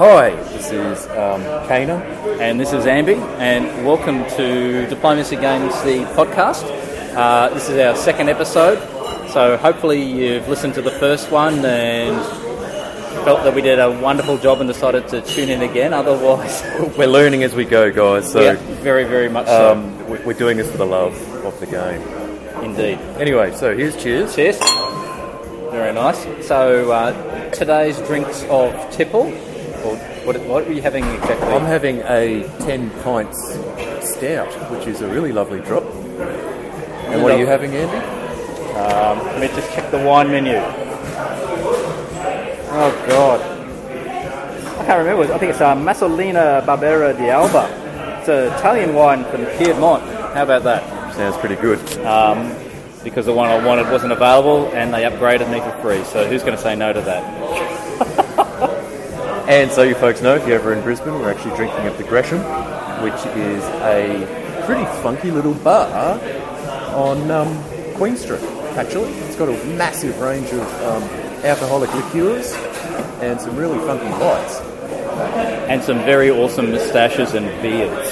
Hi, this is um, Kana. And this is Andy, and welcome to Diplomacy Games, the podcast. Uh, this is our second episode, so hopefully you've listened to the first one and felt that we did a wonderful job and decided to tune in again. Otherwise, We're learning as we go, guys. So yeah, very, very much so. um, we- we're doing this for the love of the game. Indeed. Anyway, so here's cheers. Cheers. Very nice. So uh, today's drinks of tipple, or what, what are you having exactly? I'm having a 10 pints stout, which is a really lovely drop. And what are you having, Andy? Let me just check the wine menu. Oh God, I can't remember. I think it's uh, Massolino Barbera di Alba. It's an Italian wine from Piedmont. How about that? Sounds pretty good. Um, because the one I wanted wasn't available, and they upgraded me for free. So who's going to say no to that? And so you folks know, if you're ever in Brisbane, we're actually drinking at the Gresham, which is a pretty funky little bar on um, Queen Street, actually. It's got a massive range of um, alcoholic liqueurs and some really funky lights. And some very awesome moustaches and beards.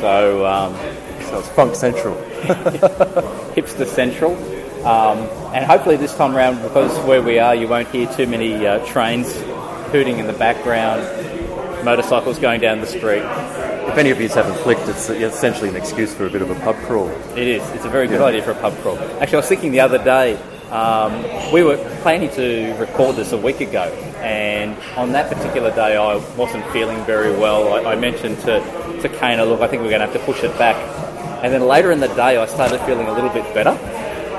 So um, So it's Funk Central. hipster central. Um, and hopefully this time around, because where we are, you won't hear too many uh, trains hooting in the background, motorcycles going down the street. If any of you haven't flicked, it's essentially an excuse for a bit of a pub crawl. It is. It's a very good Yeah. idea for a pub crawl. Actually, I was thinking the other day, um, we were planning to record this a week ago, and on that particular day, I wasn't feeling very well. I, I mentioned to, to Kana, look, I think we're going to have to push it back. And then later in the day, I started feeling a little bit better,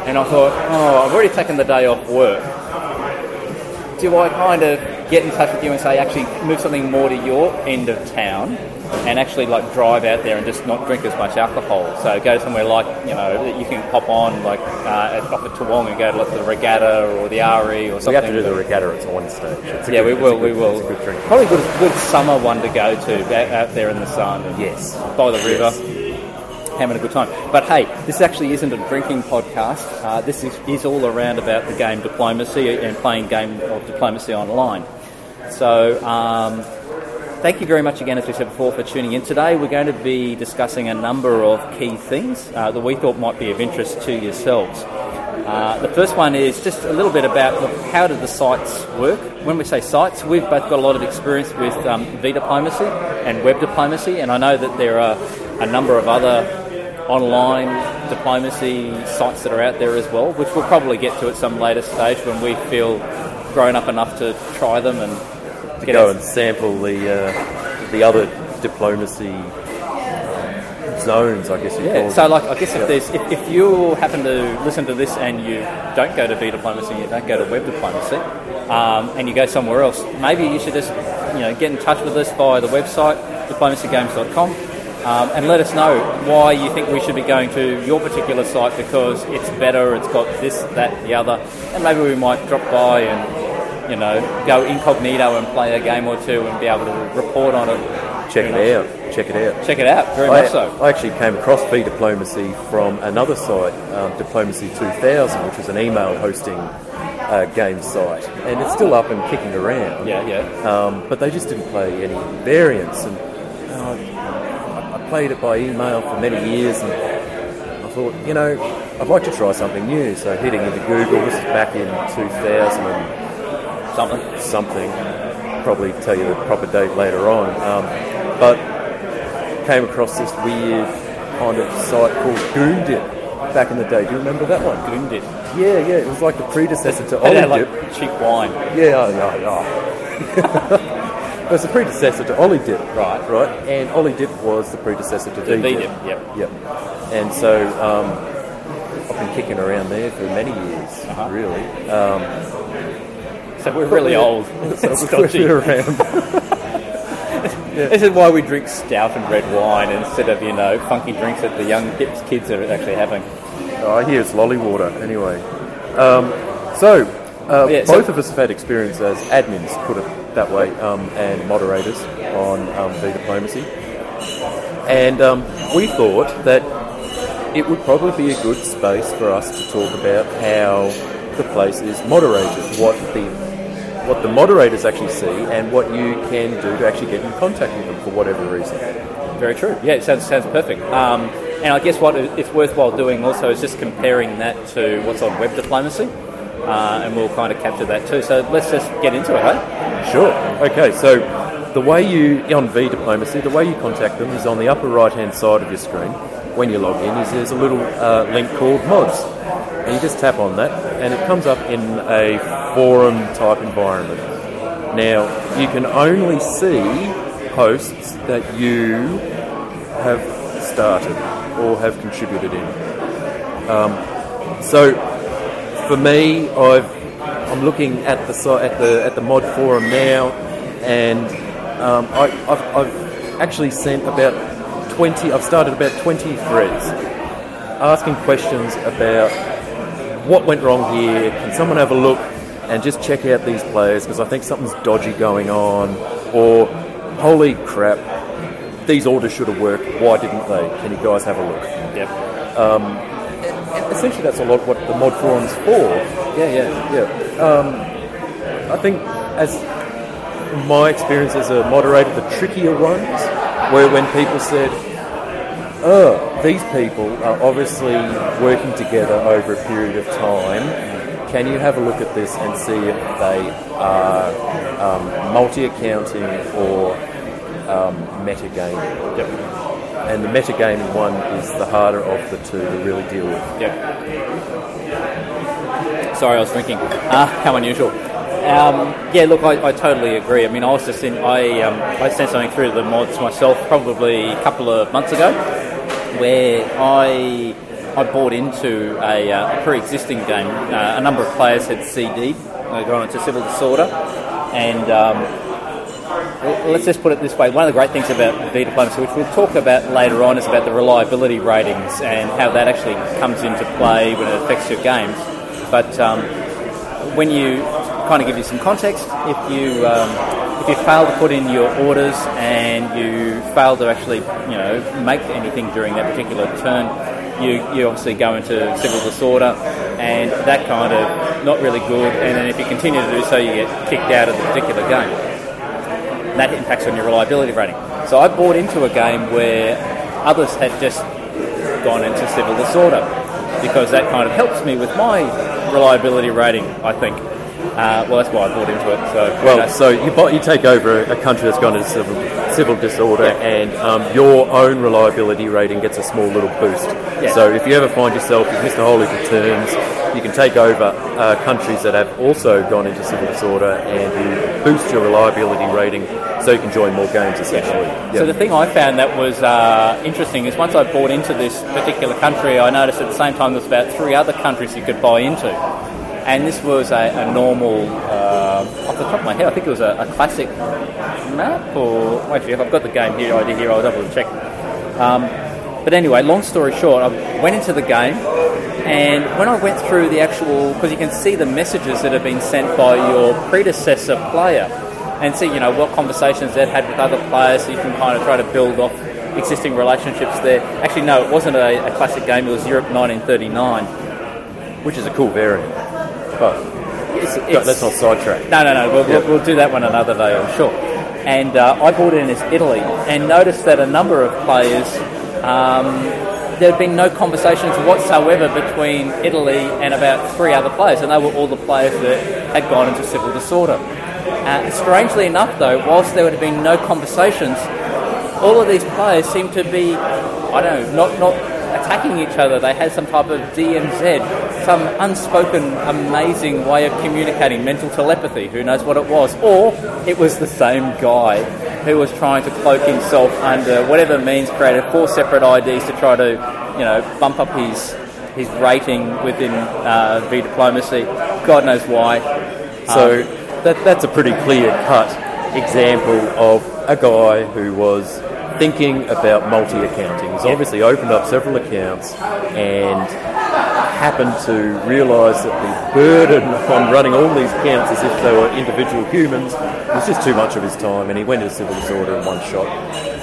and I thought, oh, I've already taken the day off work. Do I kind of get in touch with you and say, actually, move something more to your end of town? and actually like drive out there and just not drink as much alcohol. So go somewhere like you know that you can pop on like uh, at, off at Toowong and go to like the Regatta or the RE or something. We have to do the regatta at one stage. It's a yeah, good- we will. a We good- will. Good drink. Probably good, good summer one to go to out, there in the sun. And Yes. by the river. Having a good time. But hey, this actually isn't a drinking podcast. Uh, this is, is all around about the game diplomacy and playing game of diplomacy online. So, um, thank you very much again, as we said before, for tuning in today. We're going to be discussing a number of key things uh, that we thought might be of interest to yourselves. Uh, the first one is just a little bit about look, how do the sites work. When we say sites, we've both got a lot of experience with um, v-diplomacy and web diplomacy, and I know that there are a number of other online diplomacy sites that are out there as well, which we'll probably get to at some later stage when we feel grown up enough to try them and To get go and sample the uh, the other diplomacy um, zones, I guess you call Yeah, so like I guess if Yeah. there's if, if you happen to listen to this and you don't go to V diplomacy, you don't go to web diplomacy, um, and you go somewhere else, maybe you should just you know get in touch with us via the website diplomacygames.com. Um, and let us know why you think we should be going to your particular site because it's better, it's got this, that, the other, and maybe we might drop by and you know go incognito and play a game or two and be able to report on it. check it out. Check it out. Check it out, very I, much so. I actually came across V Diplomacy from another site, um, Diplomacy 2000, which was an email hosting uh, game site, and it's still up and kicking around. Yeah, yeah. Um, but they just didn't play any variants, and uh, played it by email for many years, and I thought, you know, I'd like to try something new. So hitting into Google, this is back in 2000 and Something. something. Probably tell you the proper date later on. Um, but came across this weird kind of site called Goondip back in the day. Do you remember that one? Goondip. Yeah, yeah. It was like the predecessor to Ollie like cheap wine. Yeah, yeah, yeah. it was the predecessor to Ollie Dip. Right. Right. And Ollie Dip was the predecessor to The. V-Dip, yep. Yep. And so um, I've been kicking around there for many years, Uh-huh. really. Um, So we're really old. so It's we've dodgy. been around. This is why we drink stout and red wine instead of, you know, funky drinks that the young hip kids are actually having. Oh, I hear it's lolly water. Anyway, um, so uh, Yeah, so- both of us have had experience as admins, put it that way, um, and moderators on um, V Diplomacy, and um, we thought that it would probably be a good space for us to talk about how the place is moderated, what the what the moderators actually see and what you can do to actually get in contact with them for whatever reason. Very true. Yeah, it sounds, sounds perfect. Um, and I guess what it's worthwhile doing also is just comparing that to what's on web diplomacy. Uh, and we'll kind of capture that too. So let's just get into it, hey? Sure. Okay, so the way you, on V Diplomacy, the way you contact them is on the upper right hand side of your screen when you log in is there's a little uh, link called mods. And you just tap on that and it comes up in a forum type environment. Now, you can only see posts that you have started or have contributed in. Um, so, for me, I've I'm looking at the at the at the mod forum now, and um, I, have I've actually sent about 20. I've started about 20 threads asking questions about what went wrong here. Can someone have a look and just check out these players because I think something's dodgy going on, or holy crap, these orders should have worked. Why didn't they? Can you guys have a look? Yep. Um, essentially, that's a lot what the mod forum's for. Yeah, yeah, yeah. Um, I think as my experience as a moderator, the trickier ones were when people said, "Oh, these people are obviously working together over a period of time." can you have a look at this and see if they are um, multi-accounting or um, metagaming? Yep. And the metagaming one is the harder of the two to really deal with. Yep. Sorry, I was drinking. Ah, how unusual. Um, yeah, look, I, I, totally agree. I mean, I was just in, I, um, I sent something through the mods myself probably a couple of months ago where I I bought into a, uh, a pre-existing game. Uh, a number of players had CD'd, uh, gone into civil disorder, and um, let's just put it this way: one of the great things about V diplomacy, which we'll talk about later on, is about the reliability ratings and how that actually comes into play when it affects your games. But um, when you kind of give you some context, if you um, if you fail to put in your orders and you fail to actually you know make anything during that particular turn you, you obviously go into civil disorder, and that kind of not really good. And then if you continue to do so, you get kicked out of the particular game. And that impacts on your reliability rating. So I bought into a game where others had just gone into civil disorder because that kind of helps me with my reliability rating, I think. Uh, well, that's why I bought into it. So well, so you, buy, you take over a country that's gone into civil, civil disorder, yeah. and um, your own reliability rating gets a small little boost. Yeah. So if you ever find yourself you've missed a whole heap of turns, you can take over uh, countries that have also gone into civil disorder, and you boost your reliability rating, so you can join more games essentially. Yeah. So the thing I found that was uh, interesting is once I bought into this particular country, I noticed at the same time there's about three other countries you could buy into and this was a, a normal, uh, off the top of my head, I think it was a, a classic map, or if I've got the game here, idea here, I'll double check. Um, but anyway, long story short, I went into the game, and when I went through the actual, because you can see the messages that have been sent by your predecessor player, and see, you know, what conversations they've had with other players, so you can kind of try to build off existing relationships there. Actually, no, it wasn't a, a classic game, it was Europe 1939. Which is a cool variant. But it's, it's, let's not sidetrack. No, no, no. We'll, we'll, we'll, do that one another day, I'm sure. And uh, I bought in as Italy and noticed that a number of players, um, there had been no conversations whatsoever between Italy and about three other players, and they were all the players that had gone into civil disorder. Uh, strangely enough, though, whilst there would have been no conversations, all of these players seemed to be, I don't know, not, not attacking each other. They had some type of DMZ, some unspoken, amazing way of communicating, mental telepathy. Who knows what it was? Or it was the same guy who was trying to cloak himself under whatever means, created four separate IDs to try to, you know, bump up his his rating within uh, V diplomacy. God knows why. So um, that, that's a pretty clear cut example of a guy who was thinking about multi accounting. He's obviously opened up several accounts and happened to realise that the burden on running all these accounts as if they were individual humans was just too much of his time, and he went into civil disorder in one shot.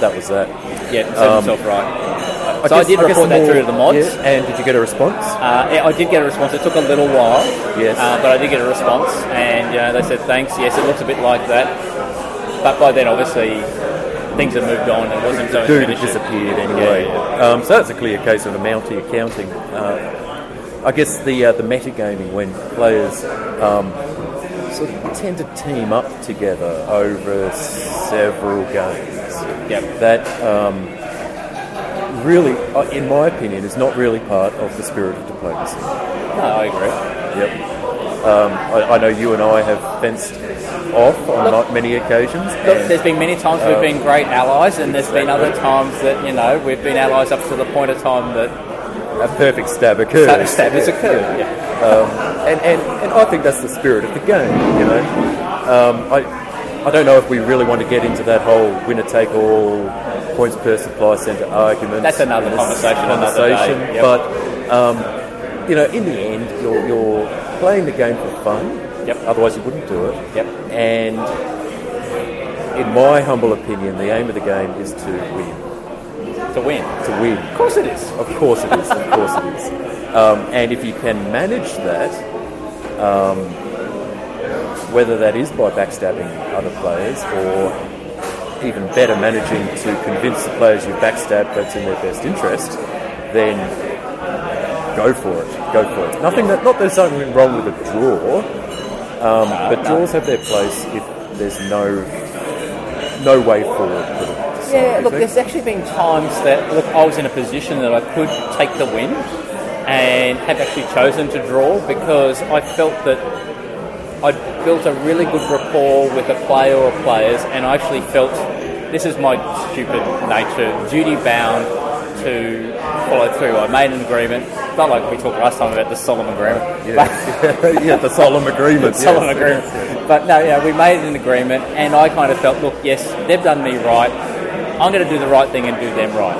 That was that. Yeah, set um, himself right. I so I guess- did I report that more- through to the mods. yeah, and did you get a response? Uh, yeah, I did get a response. It took a little while, Yes. uh, but I did get a response, and you know, they said thanks. Yes, it looks a bit like that, but by then, obviously, things had moved on. It wasn't so had disappeared anyway. Yeah, Um, so that's a clear case of a multi accounting. Uh, I guess the uh, the metagaming when players um, sort of tend to team up together over several games. Yep. That um, really, uh, in my opinion, is not really part of the spirit of diplomacy. No, I agree. Yep. Um, I, I know you and I have fenced off on not many occasions. Look, there's been many times we've been great allies, and there's been other times that you know we've been allies up to the point of time that a perfect stab occurs. stab stab has occurred. Yeah. Um, and, and, and I think that's the spirit of the game, you know. Um, I, I don't know if we really want to get into that whole winner take all points per supply centre argument. That's another this conversation another day, yep. But, um, you know, in the end, you're, you're playing the game for fun. Yep. Otherwise, you wouldn't do it. Yep. And in my humble opinion, the aim of the game is to win. To win. To win. Of course it is. Of course it is. Of course it is. Um, and if you can manage that, um, whether that is by backstabbing other players or even better managing to convince the players you've backstabbed that's in their best interest, then go for it. Go for it. Nothing that not there's something wrong with a draw, um, but draws have their place if there's no no way forward. For them Yeah, look, there's actually been times that look I was in a position that I could take the win and have actually chosen to draw because I felt that I'd built a really good rapport with a player or players and I actually felt this is my stupid nature, duty bound to follow through. I made an agreement, not like we talked last time about the solemn agreement. but- yeah, the solemn agreement. solemn yes. agreement. But no, yeah, we made an agreement, and I kind of felt, look, yes, they've done me right. I'm going to do the right thing and do them right.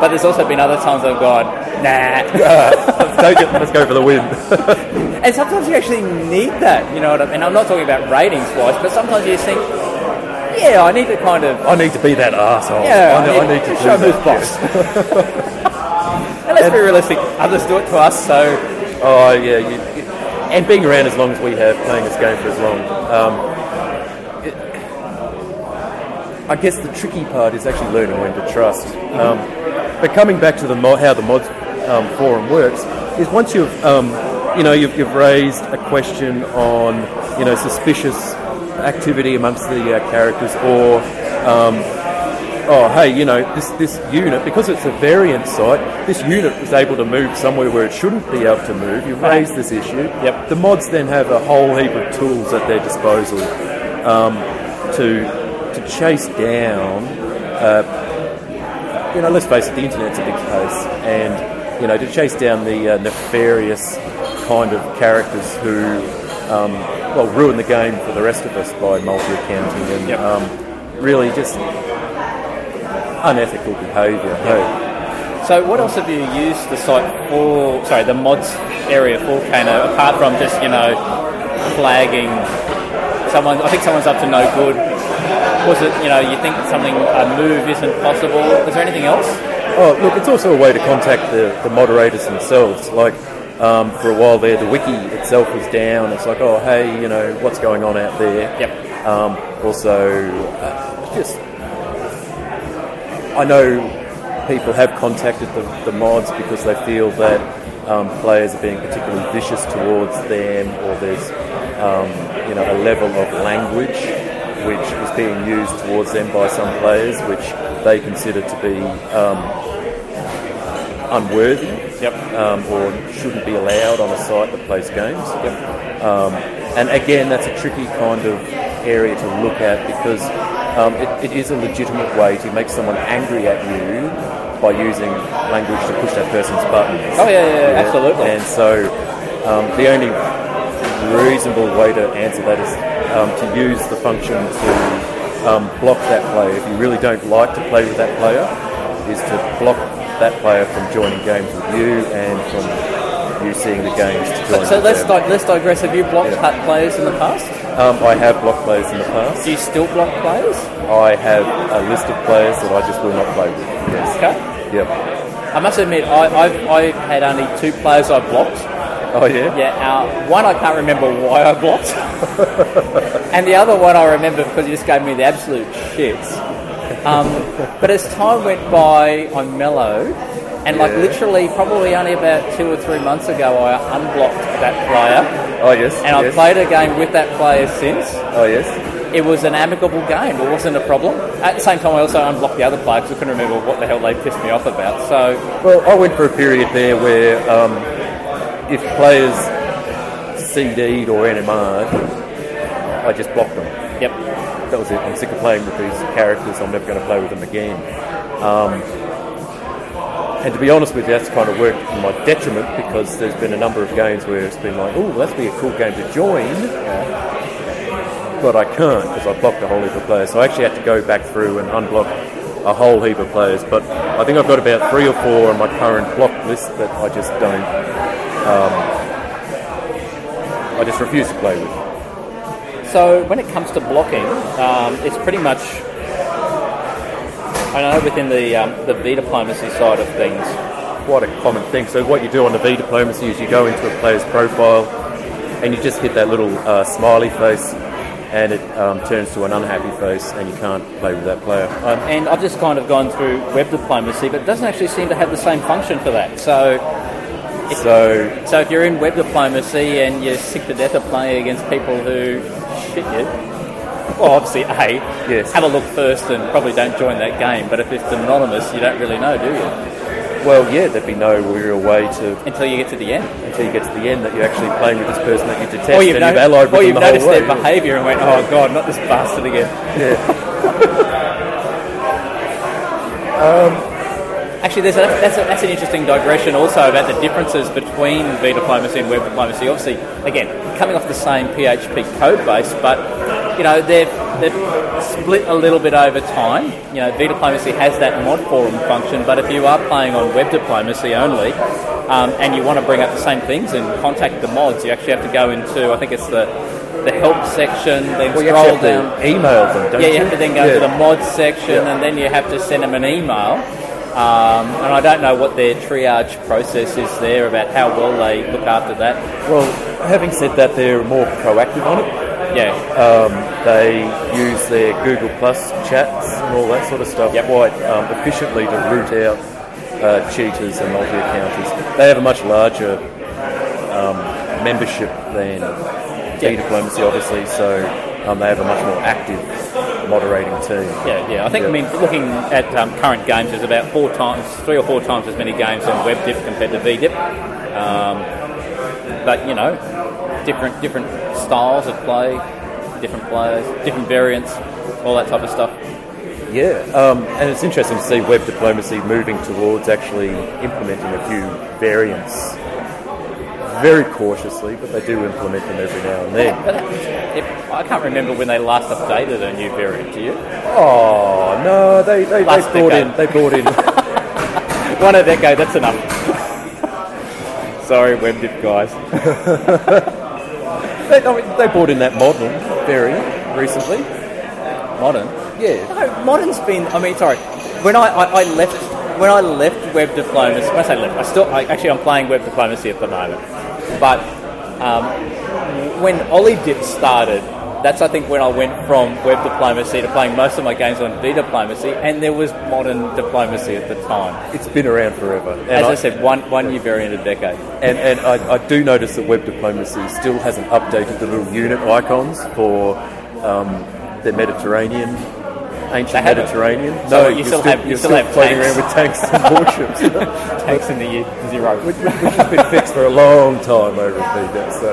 But there's also been other times I've gone, nah. take it, let's go for the win. and sometimes you actually need that, you know what I mean? I'm not talking about ratings wise, but sometimes you think, yeah, I need to kind of, I need to be that asshole. yeah, I, know- I need to do show who's boss. and let's be realistic, others do it to us, so Oh yeah, you, you- and being around as long as we have, playing this game for as long. Um, it, I guess the tricky part is actually learning when to trust. Um, but coming back to the mo- how the mods um, forum works is once you've um, you know you've, you've raised a question on you know suspicious activity amongst the uh, characters or um, oh, hey, you know, this, this unit, because it's a variant site, this unit was able to move somewhere where it shouldn't be able to move. You've raised this issue. Yep. The mods then have a whole heap of tools at their disposal um, to to chase down. Uh, you know, let's face it, the internet's a big place, and you know, to chase down the uh, nefarious kind of characters who, um, well, ruin the game for the rest of us by multi-accounting and Yep. um, really just unethical behaviour. Hey, So, what else have you used the site for? Sorry, the mods area for Kano, apart from just you know flagging someone. I think someone's up to no good. Was it you know you think something a move isn't possible? Is there anything else? Oh, look, it's also a way to contact the, the moderators themselves. Like, um, for a while there, the wiki itself was down. It's like, oh, hey, you know, what's going on out there? Yep. Um, also, uh, just, I know people have contacted the, the mods because they feel that um, players are being particularly vicious towards them, or there's, um, you know, a level of language which is being used towards them by some players, which they consider to be um, unworthy Yep. um, or shouldn't be allowed on a site that plays games. Um, and again, that's a tricky kind of area to look at because um, it, it is a legitimate way to make someone angry at you by using language to push that person's buttons. Oh yeah, yeah, yeah, absolutely. And so um, the only reasonable way to answer that is um, to use the function to um, block that player. If you really don't like to play with that player, is to block that player from joining games with you and from you seeing the games to join So with let's di- let's digress. Have you blocked Yeah. players in the past? Um, I have blocked players in the past. Do you still block players? I have a list of players that I just will not play with. Yes. Okay. Yep. I must admit, I, I've, I've had only two players I've blocked. Oh yeah. Yeah, uh, one I can't remember why I blocked, and the other one I remember because he just gave me the absolute shits. Um, but as time went by, I mellowed, and like Yeah. literally, probably only about two or three months ago, I unblocked that player, Oh yes. and I've yes. played a game with that player since. Oh yes. It was an amicable game. It wasn't a problem. At the same time, I also unblocked the other player because I couldn't remember what the hell they pissed me off about. So Well, I went for a period there where um, if players CD'd or NMR'd, I just blocked them. Yep. That was it. I'm sick of playing with these characters. I'm never going to play with them again. Um, and to be honest with you, that's kind of worked to my detriment because there's been a number of games where it's been like, oh, that'd be a cool game to join, but I can't because I blocked a whole heap of players. So I actually had to go back through and unblock a whole heap of players. But I think I've got about three or four on my current block list that I just don't. Um, I just refuse to play with. So when it comes to blocking, um, it's pretty much. I know within the um, the V diplomacy side of things, quite a common thing. So what you do on the V diplomacy is you go into a player's profile and you just hit that little uh, smiley face, and it um, turns to an unhappy face, and you can't play with that player. um, and I've just kind of gone through web diplomacy, but it doesn't actually seem to have the same function for that. So So so if you're in web diplomacy and you're sick to death of playing against people who shit you, well, obviously, a Yes. have a look first and probably don't join that game. But if it's anonymous, you don't really know, do you? well, yeah, there'd be no real way to Until you get to the end. until you get to the end that you're actually playing with this person that you detest, Or you've, and no- you've allied or you've them the noticed whole way. their behaviour and went, oh god, not this bastard again. Um, Actually, there's a, that's, a, that's an interesting digression also about the differences between V diplomacy and web diplomacy. Obviously, again, coming off the same PHP code base, but you know they've, they've split a little bit over time. You know, V diplomacy has that mod forum function, but if you are playing on web diplomacy only um, and you want to bring up the same things and contact the mods, you actually have to go into I think it's the the help section, then Well, scroll down. to email them, don't Yeah, you? you have to then go Yeah. to the mod section Yeah. and then you have to send them an email. Um, and I don't know what their triage process is there about how well they look after that. Well, having said that, they're more proactive on it. Yeah, Um, they use their Google Plus chats and all that sort of stuff Yep. quite um, efficiently to root out uh, cheaters and multi-accounters. They have a much larger um, membership than Yeah. diplomacy, obviously, so um, they have a much more active moderating team. yeah, yeah. I think, I mean, looking at um, current games, there's about four times, three or four times as many games on WebDip compared to VDip. Um, but, you know, different, different styles of play, different players, different variants, all that type of stuff. Yeah, um, and it's interesting to see web diplomacy moving towards actually implementing a few variants very cautiously, but they do implement them every now and then. But if, I can't remember when they last updated a new variant, do you? Oh no, they they, they brought decade. in they brought in One a decade, that's enough. Sorry, WebDip guys. they, I mean, they brought in that modern variant recently. Modern. Yeah, No, modern's been. I mean, sorry. When I, I, I left, when I left web diplomacy, when I say left, I still I, actually I'm playing web diplomacy at the moment. But um, when Ollie Dip started, that's I think when I went from web diplomacy to playing most of my games on V diplomacy, and there was modern diplomacy at the time. it's been around forever. And As I, I, said, one one new variant a decade. and, and I, I do notice that web diplomacy still hasn't updated the little unit icons for um, the Mediterranean. Ancient. Mediterranean. So no, you you're still have- you still still have floating tanks. around with tanks and warships. tanks in the year zero. which, which has been fixed for a long time over VDip. So,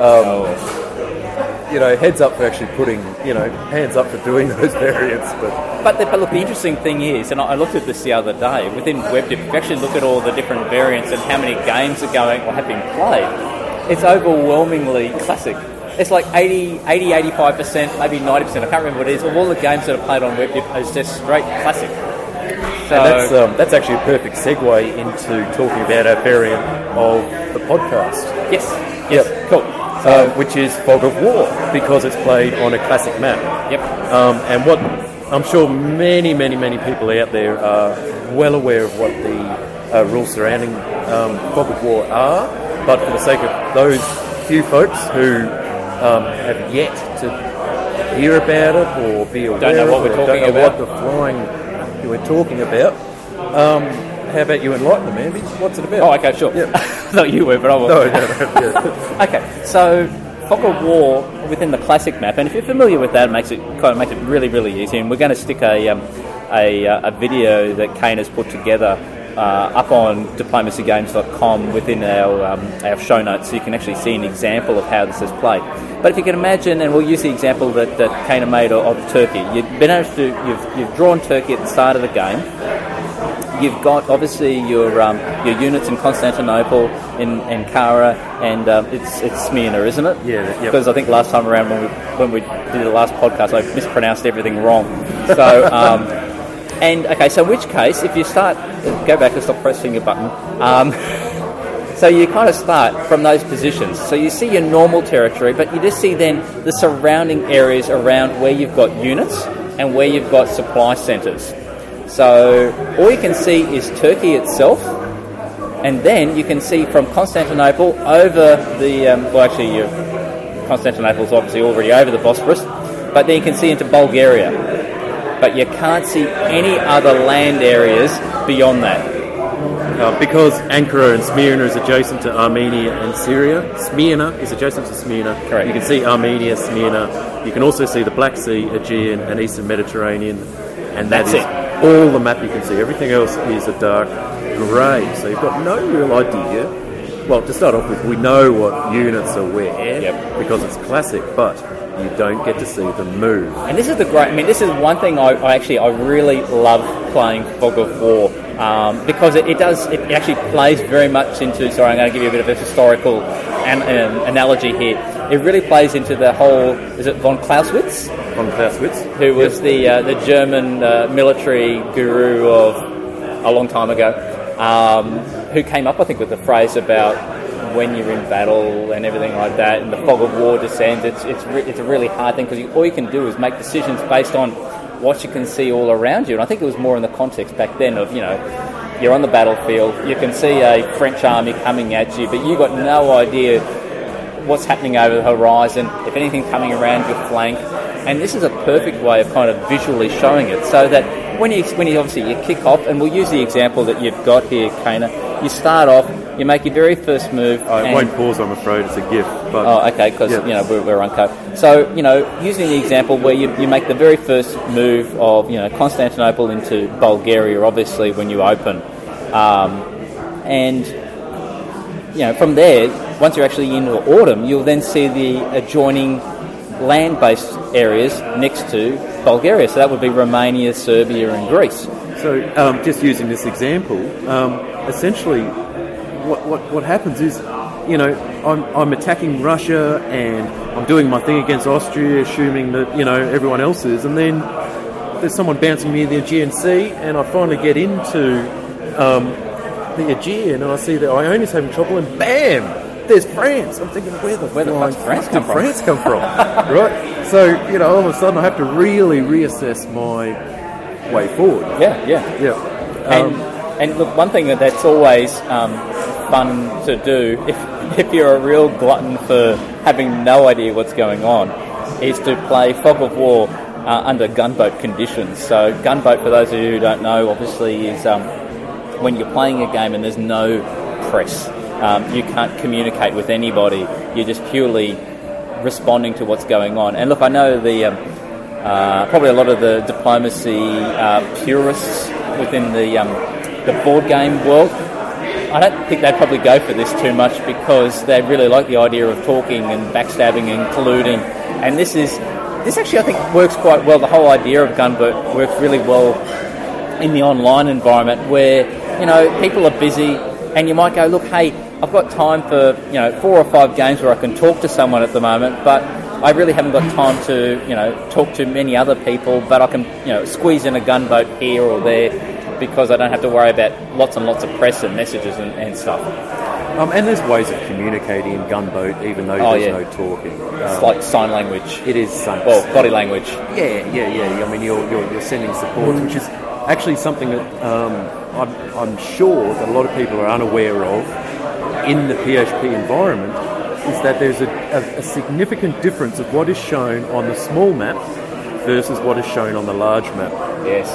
um, you know, heads up for actually putting, you know, hands up for doing those variants. But But, the, but look, the interesting thing is, and I looked at this the other day, within WebDip, if you actually look at all the different variants and how many games are going or have been played, it's overwhelmingly classic. It's like 80, 80 85%, maybe 90%, I can't remember what it is, of all the games that are played on WebDip is just straight classic. So, that's um, that's actually a perfect segue into talking about our variant of the podcast, yes, yes, Yep. cool. uh, which is Fog of War, because it's played on a classic map. Yep. Um, and what I'm sure many, many, many people out there are well aware of what the uh, rules surrounding um, Fog of War are, but for the sake of those few folks who um, have yet to hear about it or be aware don't know what we're or talking don't know about. what the flying you were talking about, um, how about you enlighten them, Andy? What's it about? Oh, okay, sure. Thought you were, but I No, wasn't. no, no. yeah. Okay, so Fog of War within the classic map, and if you're familiar with that, it makes it kind of makes it really, really easy. And we're going to stick a um, a, uh, a video that Kane has put together uh, up on diplomacygames.com within our um, our show notes, so you can actually see an example of how this is played. But if you can imagine, and we'll use the example that, that Kane made of, of Turkey. You've been able to you've, you've drawn Turkey at the start of the game. You've got obviously your um, your units in Constantinople, in Ankara, and um, it's it's Smyrna, isn't it? Yeah, yep. Because I think last time around when we when we did the last podcast, I mispronounced everything wrong. So, um, and okay, so in which case, if you start, go back and stop pressing your button. Um, so you kind of start from those positions. So you see your normal territory, but you just see then the surrounding areas around where you've got units and where you've got supply centres. So all you can see is Turkey itself, and then you can see from Constantinople over the um, well, actually, you Constantinople's obviously already over the Bosporus, but then you can see into Bulgaria, but you can't see any other land areas beyond that. Uh, because Ankara and Smyrna is adjacent to Armenia and Syria. Smyrna is adjacent to Smyrna. Correct. You can see Armenia, Smyrna. You can also see the Black Sea, Aegean, and Eastern Mediterranean. And that That's is it. all the map you can see. Everything else is a dark grey. So you've got no real idea. Well, to start off with, we know what units are where Yep. because it's classic, but you don't get to see them move. And this is the great. I mean, this is one thing I, I actually I really love playing Fog of War um, because it, it does. It actually plays very much into. Sorry, I'm going to give you a bit of a historical an, um, analogy here. It really plays into the whole. Is it von Clausewitz, Von Clausewitz. who was the uh, the German uh, military guru of a long time ago, um, who came up, I think, with the phrase about when you're in battle and everything like that, and the fog of war descends. It's it's re- it's a really hard thing because all you can do is make decisions based on what you can see all around you. And I think it was more in the context back then of you know. You're on the battlefield. You can see a French army coming at you, but you've got no idea what's happening over the horizon, if anything coming around your flank. And this is a perfect way of kind of visually showing it so that when you, when you obviously you kick off, and we'll use the example that you've got here, Kana, you start off, you make your very first move. I and- won't pause, I'm afraid. It's a gift. But Oh, okay, because Yeah. you know we're, we're uncut. So you know, using the example where you, you make the very first move of you know Constantinople into Bulgaria, obviously when you open, um, and you know from there, once you're actually into autumn, you'll then see the adjoining land-based areas next to Bulgaria. So that would be Romania, Serbia, and Greece. So, um, just using this example, um, essentially, what, what, what happens is, you know, I'm, I'm attacking Russia and I'm doing my thing against Austria, assuming that, you know, everyone else is, and then there's someone bouncing me in the Aegean Sea, and I finally get into um, the Aegean, and I see that Ionia's having trouble, and bam! There's France. I'm thinking, where the Where the fuck's France come from? France come from? right? So, you know, all of a sudden I have to really reassess my way forward. Yeah, yeah. Yeah. And, Um, and look, one thing that that's always um, fun to do, if, if you're a real glutton for having no idea what's going on, is to play Fog of War uh, under gunboat conditions. So, gunboat, for those of you who don't know, obviously is um, when you're playing a game and there's no press. Um, you can't communicate with anybody. You're just purely responding to what's going on. And look, I know the um, uh, probably a lot of the diplomacy uh, purists within the um, the board game world. I don't think they'd probably go for this too much because they really like the idea of talking and backstabbing and colluding. And this is this actually I think works quite well. The whole idea of gunboat works really well in the online environment where you know people are busy and you might go look hey I've got time for you know four or five games where I can talk to someone at the moment but I really haven't got time to you know talk to many other people but I can you know squeeze in a gunboat here or there because I don't have to worry about lots and lots of press and messages and, and stuff um, and there's ways of communicating in gunboat, even though Oh, there's yeah. no talking. it's Um, like sign language it is some, well body language yeah, yeah, yeah. I mean, you're, you're, you're sending support, which is actually something that um, I'm, I'm sure that a lot of people are unaware of in the PHP environment is that there's a, a, a significant difference of what is shown on the small map versus what is shown on the large map. Yes.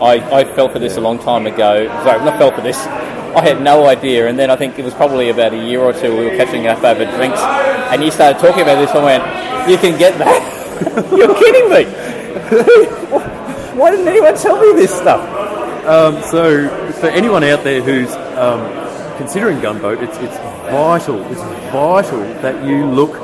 I, I fell for this a long time ago. Sorry, not fell for this. I had no idea, and then I think it was probably about a year or two we were catching up over drinks, and you started talking about this. I went, "You can get that? You're kidding me? Why didn't anyone tell me this stuff?" Um, so, for anyone out there who's um, considering gunboat, it's, it's vital. It's vital that you look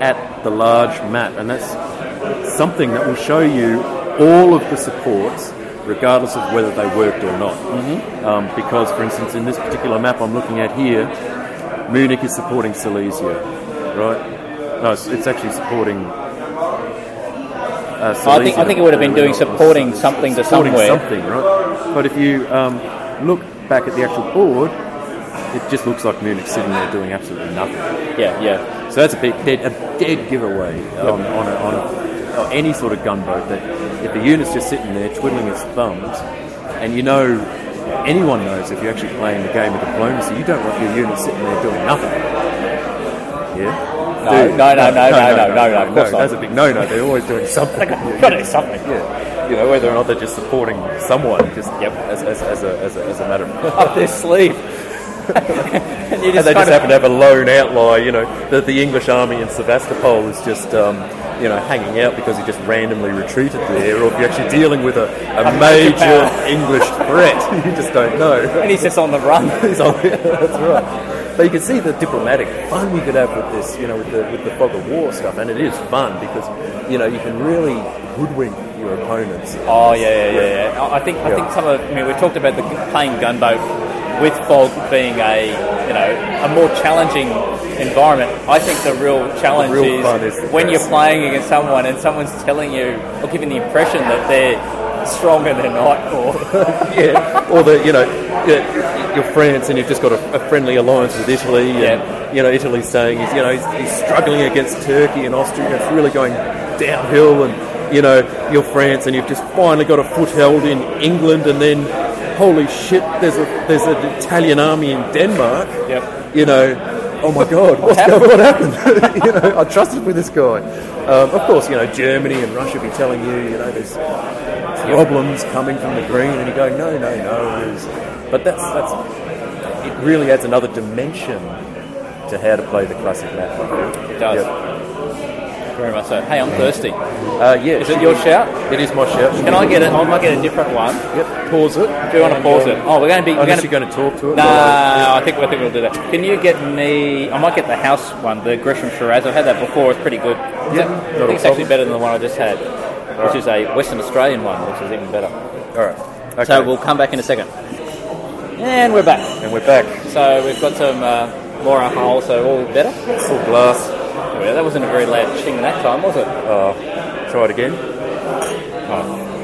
at the large map, and that's something that will show you all of the supports, regardless of whether they worked or not. Mm-hmm. Um, because, for instance, in this particular map I'm looking at here, Munich is supporting Silesia, right? No, it's, it's actually supporting. Uh, I think I think it would have been doing supporting something to supporting somewhere. something, right? But if you um, look back at the actual board, it just looks like Munich sitting there doing absolutely nothing. Yeah, yeah. So that's a big dead, a dead giveaway on, um, on, a, on a, or any sort of gunboat that if the unit's just sitting there twiddling its thumbs, and you know, anyone knows if you're actually playing the game of diplomacy, you don't want your unit sitting there doing nothing. Yeah. No, no, no, no, no, no, no, no, course not. That's a big no-no. They're always doing something. Got to do something. Yeah. You know, whether or not they're just supporting someone, just Yep. as, as, as, a, as, a, as a matter of Up their sleeve. And you and they just happen to have a lone outlier, you know, that the English army in Sevastopol is just, um, you know, hanging out because he just randomly retreated there, or if you're actually dealing with a, a, major major. English threat, you just don't know. and he's just on the run. He's on- that's right. But you can see the diplomatic fun you could have with this, you know, with the with the fog of war stuff, and it is fun because, you know, you can really hoodwink your opponents. Oh yeah, yeah, yeah. yeah. I think I think some of. I mean, we talked about the playing gunboat with fog being a you know a more challenging environment. I think the real challenge The real is is when you're playing against someone and someone's telling you or giving the impression that they're stronger than not, or yeah, or the you know you're France and you've just got a, a friendly alliance with Italy, and Yeah. you know Italy's saying he's you know he's, he's struggling against Turkey and Austria. It's really going downhill, and you know you're France and you've just finally got a foothold in England, and then holy shit, there's a there's an Italian army in Denmark. Yep. You know. Oh my God! What's happened? going, what happened? you know, I trusted with this guy. Um, of course, you know Germany and Russia be telling you, you know, there's problems coming from the green, and you go, no, no, no. There's, but that's that's it. Really adds another dimension to how to play the classic map. It does. Yep. Very much so. Hey, I'm thirsty. Uh, yeah. Is it your shout? It is my shout. Can I get it? I might get a different one. Yep. Pause it. Do you want to pause it? Oh, we're going to be. We're Unless going you're to. going to talk to it. No, I think I think we'll do that. Can you get me? I might get the house one, the Gresham Shiraz. I've had that before. It's pretty good. Yeah, I think it's actually better than the one I just had, which is a Western Australian one, which is even better. All right. Okay. So we'll come back in a second. And we're back. and we're back. So we've got some uh, more alcohol, so all better. Full glass. Oh, yeah, that wasn't a very loud ching that time, was it? Uh, try it again.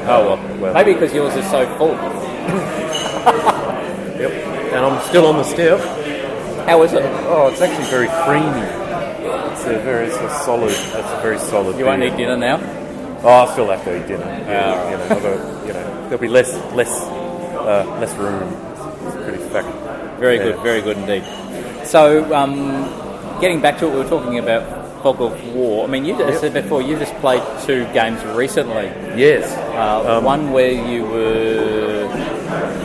Oh, well. Well. Maybe because yours is so full. Yep. And I'm still on the stiff. How is it? Oh, it's actually very creamy. It's a very it's a solid. It's a very solid. You won't beer. need dinner now. Oh, I'll still have to eat dinner. Yeah, all you know, got, you know, there'll be less, less, uh, less room. It's pretty. Very Yeah. good, very good indeed. So, um, getting back to what we were talking about, Fog of War. I mean, you just said before you just played two games recently. Yes. Uh, Um, one where you were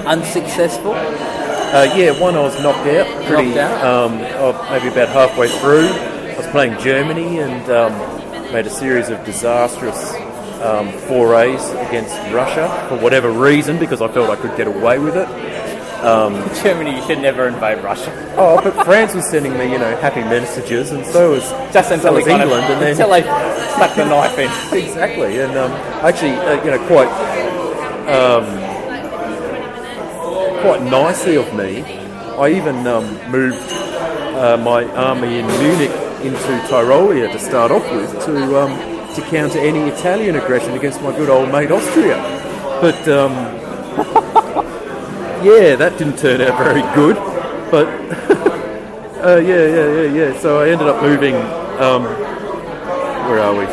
unsuccessful. Uh, yeah, one I was knocked out. Pretty. Knocked out? Um, oh, maybe about halfway through. I was playing Germany and um, made a series of disastrous um, forays against Russia for whatever reason because I felt I could get away with it. Germany, you should never invade Russia. Oh, but France was sending me, you know, happy messages, and so was Just until so was they kind of- England, and then until they stuck the knife in. exactly, and um, actually, uh, you know, quite um, quite nicely of me. I even um, moved uh, my army in Munich into Tyrolia to start off with to um, to counter any Italian aggression against my good old mate Austria. But um, yeah, that didn't turn out very good. But uh, yeah, yeah, yeah, yeah. So I ended up moving. Um, where are we?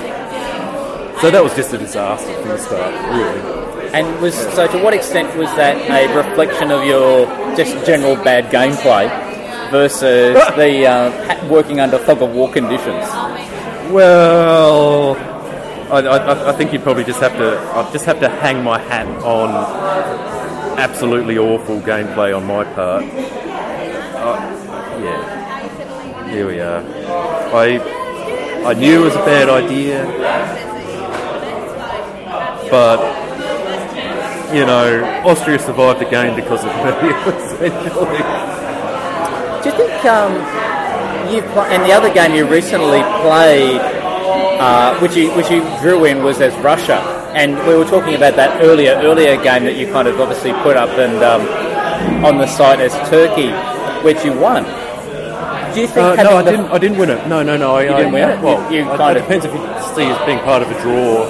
So that was just a disaster from the start, really. And was so to what extent was that a reflection of your just general bad gameplay versus the uh, working under fog of war conditions? Well, I, I, I think you'd probably just have to. I just have to hang my hat on absolutely awful gameplay on my part. Uh, yeah, here we are. I I knew it was a bad idea, but you know, Austria survived the game because of me, essentially. Do you think um, you and the other game you recently played, uh, which you which you drew in, was as Russia, and we were talking about that earlier earlier game that you kind of obviously put up and um, on the site as Turkey, which you won. Do you think Uh, no, I didn't. I didn't win it. No, no, no. I, You didn't I, win it? Well, You- you I- kind it of- depends if you see it as being part of a draw.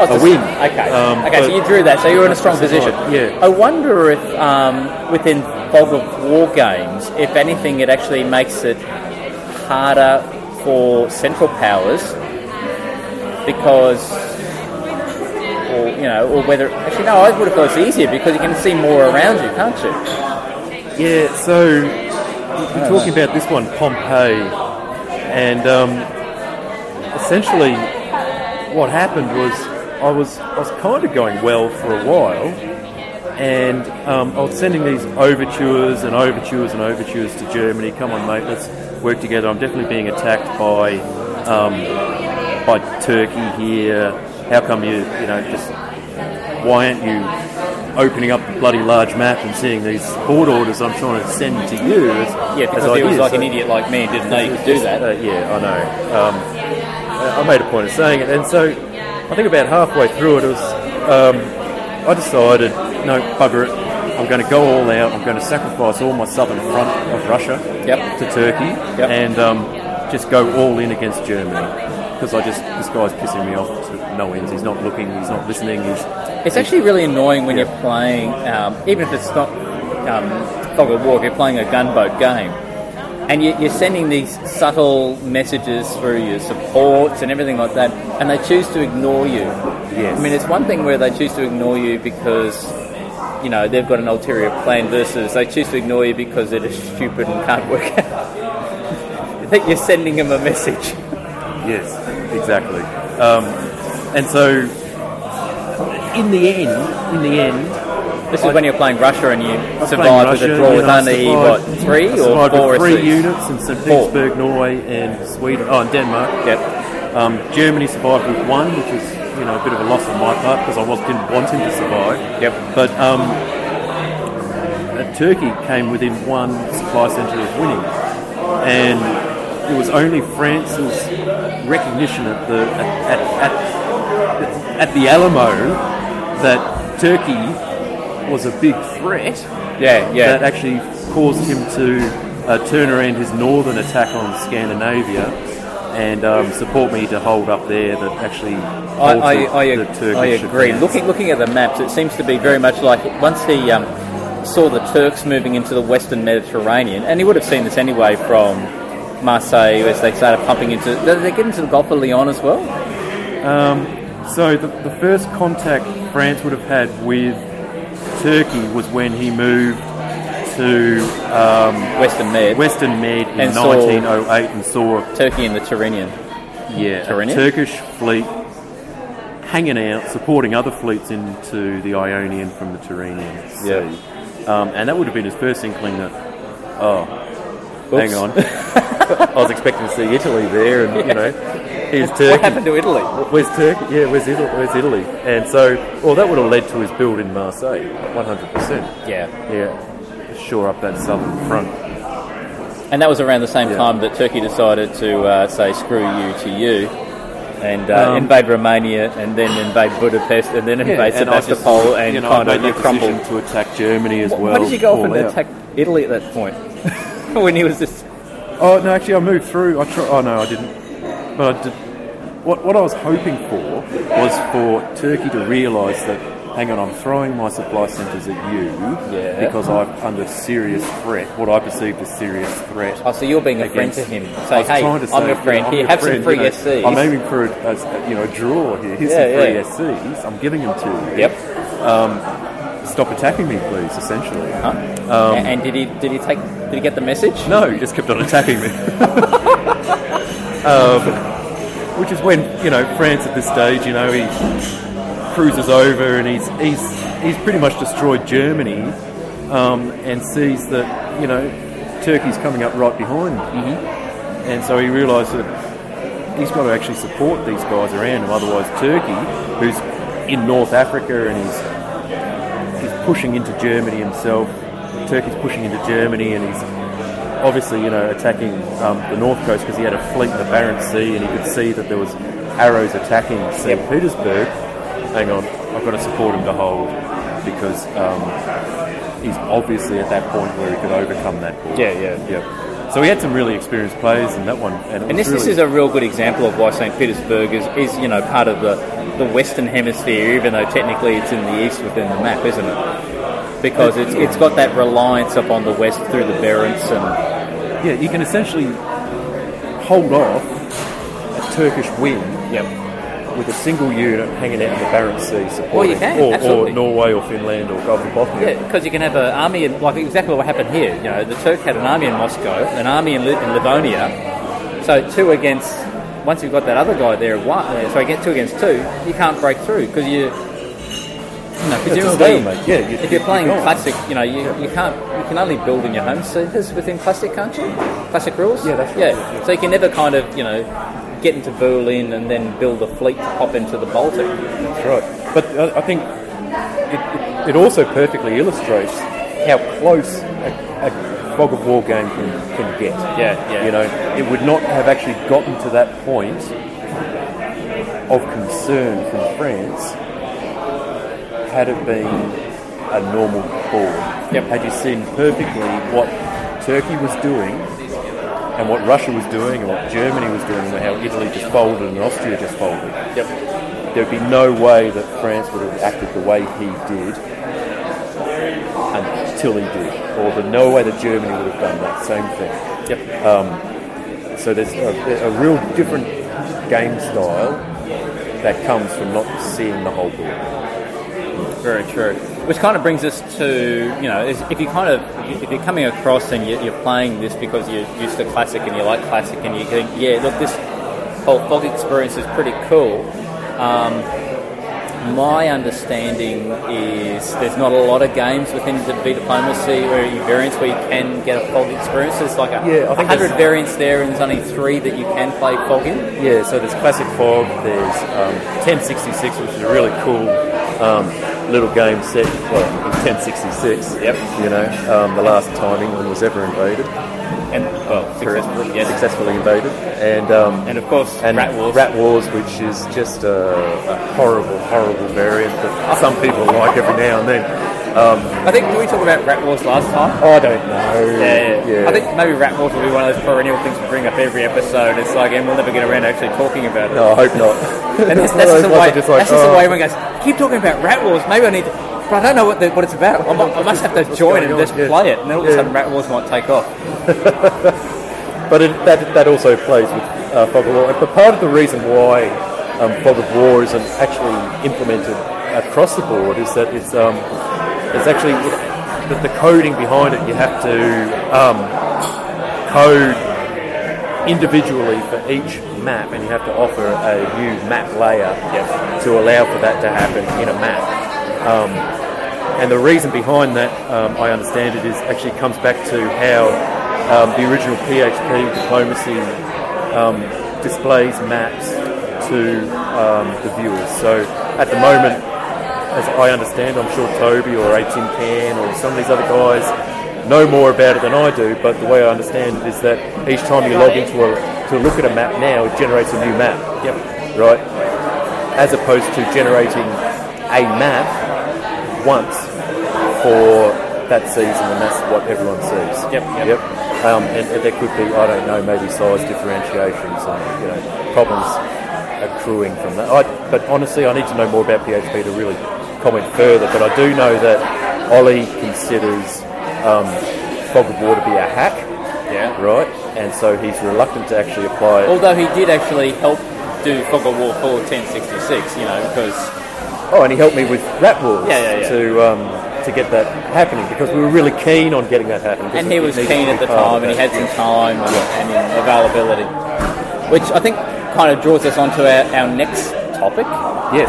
Oh, a win. Okay. Um, okay, so you drew that, so you were in a strong position. right, yeah. I wonder if um, within fog of war games, if anything, it actually makes it harder for central powers because, or you know, or whether actually no, I would have thought it's easier because you can see more around you, can't you? Yeah, so we're talking about this one, Pompeii, and um, essentially what happened was I was I was kind of going well for a while, and um, I was sending these overtures and overtures and overtures to Germany. Come on, mate, let's work together. I'm definitely being attacked by um, by Turkey here. How come you you know just why aren't you opening up the bloody large map and seeing these support orders I'm trying to send to you? As, Yeah, because as he was like So- an idiot like me and didn't know you could do that. uh, yeah, I know. Um, I made a point of saying it, and so I think about halfway through it, it was um, I decided, no, bugger it. I'm going to go all out. I'm going to sacrifice all my southern front of Russia Yep. to Turkey, Yep. and um, just go all in against Germany because I just this guy's pissing me off to no ends. He's not looking. He's not listening. He's It's actually really annoying when Yeah. you're playing, um, even if it's not um, fog of war, if you're playing a gunboat game, and you, you're sending these subtle messages through your supports and everything like that, and they choose to ignore you. Yes. I mean, it's one thing where they choose to ignore you because, you know, they've got an ulterior plan versus they choose to ignore you because they're just stupid and can't work out. I think you're sending them a message. Yes, exactly. Um, and so, in the end, in the end, This is when you're playing Russia and you I survive with a draw with only, survived- what, three or four with three SCs? units in St. Petersburg, Norway, and Sweden. Oh, and Denmark. Yep. Um, Germany survived with one, which was you know a bit of a loss on my part because I was didn't want him to survive. Yep. But um, uh, Turkey came within one supply centre of winning, and it was only France's recognition at the at, at, at, at the Alamo that Turkey was a big threat Yeah, yeah. that actually caused him to uh, turn around his northern attack on Scandinavia and um, support me to hold up there that actually I, I, I, the Turkish I agree. advance. Looking looking at the maps, it seems to be very much like once he um, saw the Turks moving into the Western Mediterranean, and he would have seen this anyway from Marseille as they started pumping into. Did they get into the Gulf of Lyon as well? So the, the first contact France would have had with Turkey was when he moved to um, Western Med, Western Med in And 1908 and saw Turkey and the Tyrrhenian. yeah, Tyrrhenian? Turkish fleet hanging out, supporting other fleets into the Ionian from the Tyrrhenian Sea. Yeah. Um, and that would have been his first inkling that, oh, hang on. I was expecting to see Italy there, and you know, here's Turkey. What happened to Italy? Where's Turkey? Yeah, where's Italy? Where's Italy? And so, well, that would have led to his build in Marseille, 100%. Yeah, Yeah, shore up that southern front. and that was around the same Yeah. time that Turkey decided to uh, say "screw you" to you. And uh, Um, invade Romania, and then invade Budapest, and then invade and I just- Sebastopol, and you know, kind of made you crumbled. decision to attack Germany as well. Why did you go off and out. attack Italy at that point? when he was just Oh no, actually, I moved through. I try, Oh no, I didn't. But I did. What what I was hoping for was for Turkey to realise that. Hang on, I'm throwing my supply centres at you Yeah. because I'm under serious threat. What I perceived as serious threat. oh, so you're being a friend to him. Say, hey, I'm say, your friend. I'm Here, your have friend, some free you know, SCs. I'm aiming for a, a- you know a draw here. Here's Yeah, some free yeah. SCs. I'm giving them to you. Yep. um, "Stop attacking me, please." Essentially, Huh? and, and did he did he take did he get the message? no, he just kept on attacking me. um, which is when you know France at this stage, you know, he cruises over and he's he's he's pretty much destroyed Germany, um, and sees that you know Turkey's coming up right behind, mm-hmm. and so he realised that he's got to actually support these guys around him. Otherwise, Turkey, who's in North Africa and he's he's pushing into Germany himself. Turkey's pushing into Germany and he's obviously, you know, attacking um, the north coast because he had a fleet in the Barents Sea and he could see that there was arrows attacking St. Petersburg. Hang on, I've got to support him to hold because um, he's obviously at that point where he could overcome that ball. Yeah, yeah. yeah. So he had some really experienced players in that one, and, And this, this is a real good example of why St. Petersburg is, is you know part of the, the Western Hemisphere, even though technically it's in the east within the map, isn't it? Because it's, it's got that reliance upon the west through the Barents and yeah, you can essentially hold off a Turkish win yep. with a single unit hanging out in the Barents Sea supporting, Well, you can, or, or. Norway or Finland or Gulf of Bothnia. Yeah, because you can have an army in, like exactly what happened here. You know, the Turk had an army in Moscow, an army in, Li- in Livonia. So two against. Once you've got that other guy there, one, uh, so I get two against two, you can't break through because you. You know, It's a presumably, stalemate, yeah, you- if you're playing can't. classic, you know, you, you can't, you can only build in your home cities within classic, can't you? Classic rules. Yeah, that's right, Yeah, yeah. so you can never kind of, you know, get into Berlin and then build a fleet to pop into the Baltic. That's right. But I I think it, it, it also perfectly illustrates how close a, a fog of war game can, can get. Yeah, yeah. You know, it would not have actually gotten to that point of concern from France had it been a normal ball. Yep. Had you seen perfectly what Turkey was doing and what Russia was doing and what Germany was doing and how Italy just folded and Austria just folded Yep. there'd be no way that France would have acted the way he did until he did, or the no way that Germany would have done that same thing. Yep. Um, so there's a, a real different game style that comes from not seeing the whole board. Very true. Which kind of brings us to you know, if you kind of if you're coming across and you're, you're playing this because you're used to classic and you like classic and you think, yeah, look, this whole fog experience is pretty cool. Um, my understanding is there's not a lot of games within the V diplomacy or variants where you can get a fog experience. There's like a Yeah, 100 variants there, and there's only three that you can play fog in. Yeah, so there's Classic Fog, there's um, 1066, which is a really cool um, little game set, well, in 1066. Yep. You know, um, the last time England was ever invaded. And well, successfully, yes. Successfully invaded. And um, And of course, and Rat Wars. Rat Wars, which is just a, a horrible, horrible variant that some people like every now and then. Um, I think we talked about Rat Wars last time? Oh, I don't know. Yeah, yeah. I think maybe Rat Wars will be one of those perennial things we bring up every episode. It's like, and we'll never get around to actually talking about it. No, I hope not. And that's, that's just the way. just like, that's just the oh, way everyone goes. Keep talking about Rat Wars. Maybe I need to. But I don't know what, the, what it's about. I, I must have to join and just Yeah. play it, and then all of a sudden Rat Wars might take off. But it, that, that also plays with uh, Fog of War. But part of the reason why um, Fog of War isn't actually implemented across the board is that it's um, it's actually the, the coding behind it. You have to um, code individually for each map, and you have to offer a new map layer to allow for that to happen in a map. Um, and the reason behind that, um, I understand it, is actually comes back to how um, the original PHP diplomacy um, displays maps to um, the viewers. So at the moment, as I understand, I'm sure Toby or 18 Can or some of these other guys know more about it than I do. But the way I understand it is that each time you log into a to look at a map now, it generates a new map. Yep. Right. As opposed to generating a map once for that season, and that's what everyone sees. Yep, yep. Yep. Um, and, and there could be, I don't know, maybe size differentiations and you know problems accruing from that. I, but honestly, I need to know more about PHP to really comment further. But I do know that Ollie considers um, Fog of War to be a hack, Yeah. right? And so he's reluctant to actually apply it. Although he did actually help do Fog of War for 1066, you know, because Oh, and he helped me with Rat Wars Yeah, yeah, yeah. to um, to get that happening because we were really keen on getting that happening. and he was keen at the time, and he had some time and, and availability, which I think kind of draws us onto our, our next topic. Yes,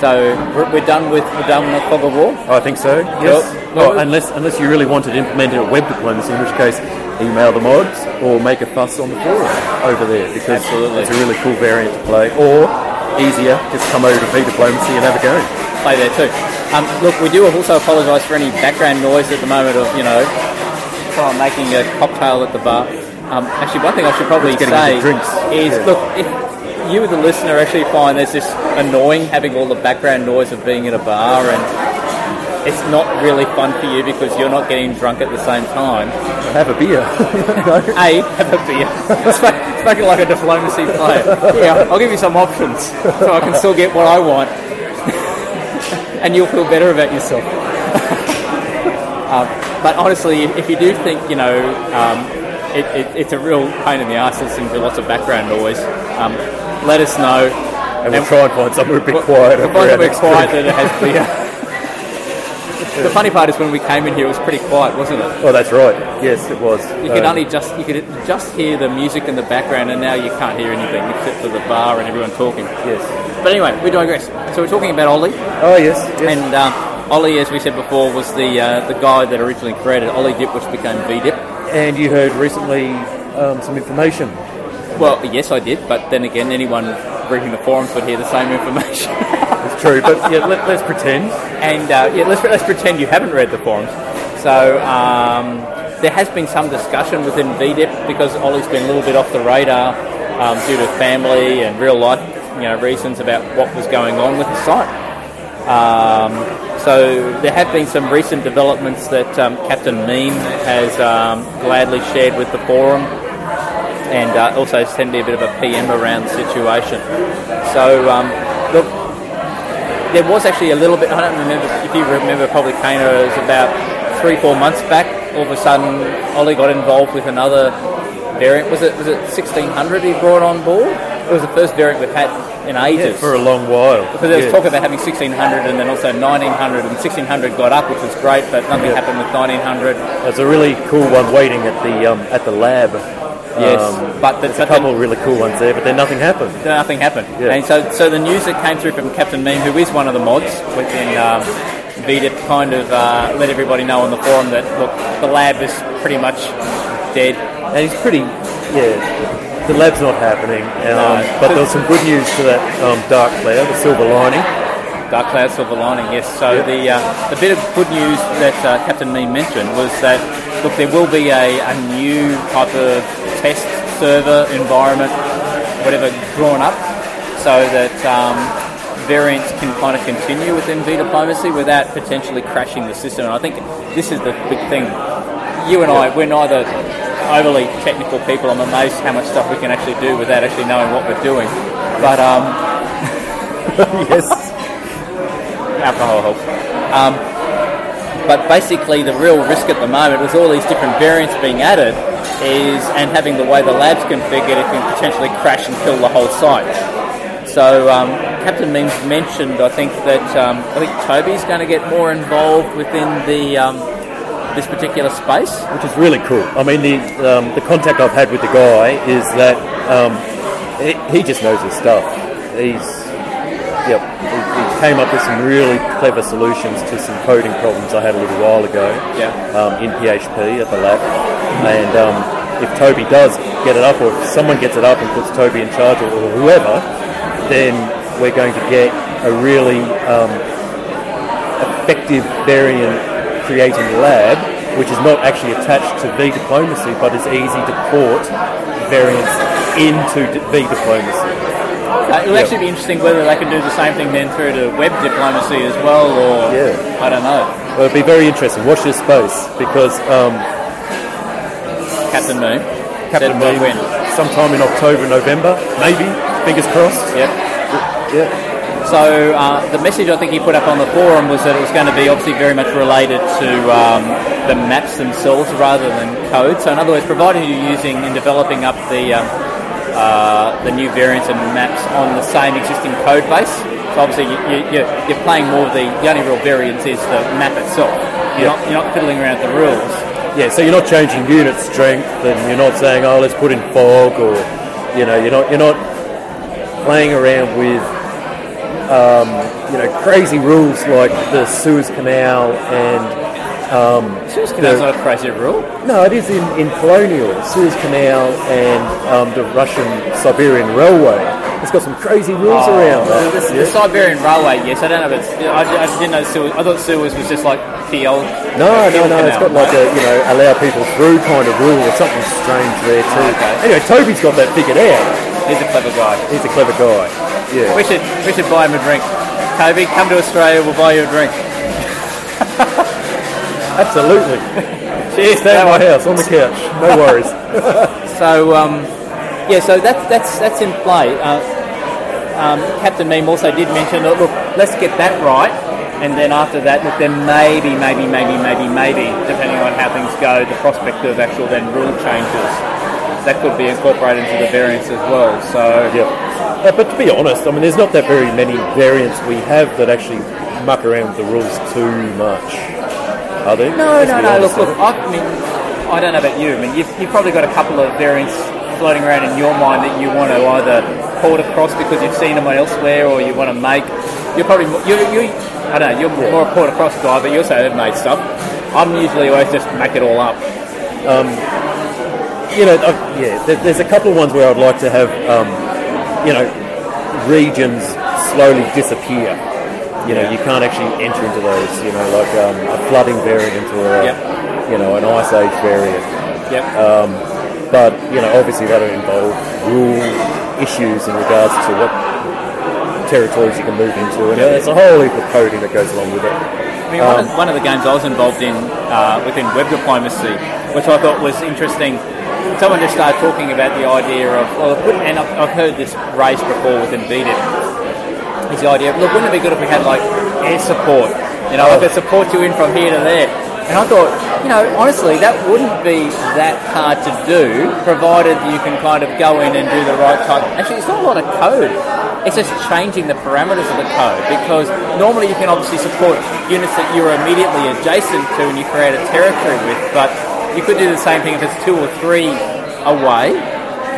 So we're, we're done with we're done with Fog of War. I think so. Yes. Well, Well- unless unless you really wanted to implement it at web diplomacy, in which case email the mods or make a fuss on the forum over there because Absolutely. it's a really cool variant to play. Or easier, just come over to V diplomacy and have a go. Play there too. Um, look, we do also apologise for any background noise at the moment of you know making a cocktail at the bar. Um, actually, one thing I should probably say is Yeah. look if you, the listener, actually find there's this annoying having all the background noise of being in a bar and it's not really fun for you because you're not getting drunk at the same time. Have a beer. A, have a beer. Sp- Spoken like a diplomacy player. Yeah, I'll give you some options so I can still get what I want. and you'll feel better about yourself. um, but honestly, if, if you do think, you know, um, it, it, it's a real pain in the ass listening to lots of background noise, um, let us know. and we'll try and find somewhere a bit quiet. We'll find somewhere quiet that it has beer. the funny part is when we came in here, it was pretty quiet, wasn't it? Oh, that's right. Yes, it was. You could Um, only just you could just hear the music in the background, and now you can't hear anything except for the bar and everyone talking. Yes. But anyway, we digress. So we're talking about Ollie, Oh, yes. yes. and um, Ollie, as we said before, was the uh, the guy that originally created Ollie Dip, which became V Dip. And you heard recently um, some information. Well, yes, I did, but then again, anyone reading the forums would hear the same information. It's true, but yeah, let, let's pretend. and uh, yeah, let's let's pretend you haven't read the forums. So um, there has been some discussion within VDIP because Ollie's been a little bit off the radar um, due to family and real life, you know, reasons about what was going on with the site. Um, so there have been some recent developments that um, Captain Meme has um, gladly shared with the forum, and uh, also sent me a bit of a PM around the situation. So um, look, there was actually a little bit. I don't remember if you remember. Probably Kano it was about three, four months back. All of a sudden, Ollie got involved with another variant. Was it was it 1600 he brought on board? It was the first variant we've had in ages. For a long while. because there was Yeah. talk about having 1600 and then also 1900, and 1600 got up, which was great, but nothing Yeah. happened with 1900. There's a really cool one waiting at the um, at the lab. Yes, Um, but the, there's a but the- couple of really cool ones there, but then nothing happened. nothing happened. Yeah. And so, so the news that came through from Captain Meme, who is one of the mods within um, VDIP, kind of uh, let everybody know on the forum that look, the lab is pretty much dead. And he's pretty, yeah. The lab's not happening, um, No. but there was some good news to that um, dark cloud, the silver lining. Dark Cloud Silver Lining, yes. So the uh, the bit of good news that uh, Captain Meme mentioned was that look, there will be a, a new type of test server environment, whatever, drawn up, so that um, variants can kind of continue within V diplomacy without potentially crashing the system. And I think this is the big thing. You and I, we're neither overly technical people. I'm amazed how much stuff we can actually do without actually knowing what we're doing. But um, yes. alcohol helps. Um, but basically, the real risk at the moment with all these different variants being added is, and having the way the lab's configured, it can potentially crash and kill the whole site. So um, Captain Memes mentioned, I think that um, I think Toby's going to get more involved within the um, this particular space. which is really cool. I mean, the um, the contact I've had with the guy is that um, he, he just knows his stuff. He's yep. He, he came up with some really clever solutions to some coding problems I had a little while ago. Yeah. Um, in PHP at the lab, and um, if Toby does get it up, or if someone gets it up and puts Toby in charge, or, or whoever, then we're going to get a really um, effective variant creating lab, which is not actually attached to V diplomacy, but is easy to port variants into V diplomacy. Uh, it'll Yeah. actually be interesting whether they can do the same thing then through to web diplomacy as well, or Yeah. I don't know. Well, it'll be very interesting. Watch this space because um, Captain Moon. Captain Moon, sometime in October, November, maybe. Fingers crossed. Yep. Yeah. So uh, the message I think he put up on the forum was that it was going to be obviously very much related to um, the maps themselves rather than code. So in other words, provided you're using and developing up the um, uh, the new variants and maps on the same existing code base, So obviously you, you, you're, you're playing more of the, the only real variance is the map itself. You're, not, you're not fiddling around with the rules. Yeah, so you're not changing unit strength, and you're not saying, "Oh, let's put in fog," or you know, you're not you're not playing around with um, you know crazy rules like the Suez Canal and Suez Canal's not a crazy rule. no, it is in, in colonial Suez Canal and um, the Russian Siberian Railway. It's got some crazy rules around that. The, the, yeah. the Siberian Railway, yes. I don't know if it's. I, I didn't know Suez. I thought Suez was just like the old. No, no, Kiel no. it's got like a you know allow people through kind of rule or something strange there too. Oh, okay. Anyway, Toby's got that figured out. He's a clever guy. He's a clever guy. Yeah. We should we should buy him a drink. Toby, come to Australia. We'll buy you a drink. Absolutely. Cheers. Stay at my house on the couch. No worries. So um, yeah, so that's that's that's in play. Uh, um, Captain Meme also did mention that look, let's get that right, and then after that, look, then maybe, maybe, maybe, maybe, maybe, depending on how things go, the prospect of actual then rule changes that could be incorporated into the variants as well. So yeah. Uh, but to be honest, I mean, there's not that very many variants we have that actually muck around with the rules too much. Are there? No, Let's no, no. Look, look. I mean, I don't know about you. I mean, you've, you've probably got a couple of variants floating around in your mind that you want to either port across because you've seen them elsewhere, or you want to make. You're probably more- you you. I don't know. You're more a port across guy, but you also have made stuff. I'm usually always just make it all up. you know, uh, yeah, there, there's a couple of ones where I'd like to have, um, you know, regions slowly disappear. You know, you can't actually enter into those. You know, like um, a flooding variant or a, Yep. you know, an ice age variant. Yep. But you know, obviously that'll involve rule issues in regards to what territories you can move into, and there's a whole heap of coding that goes along with it. I mean, one, of, one of the games I was involved in uh, within web diplomacy, which I thought was interesting, someone just started talking about the idea of, well, and I've, I've heard this raised before within VDIP, is the idea look, wouldn't it be good if we had like air support? You know, I could support you in from here to there. And I thought, you know, honestly, that wouldn't be that hard to do, provided you can kind of go in and do the right type. Actually, it's not a lot of code. It's just changing the parameters of the code because normally you can obviously support units that you're immediately adjacent to and you create a territory with, but you could do the same thing if it's two or three away.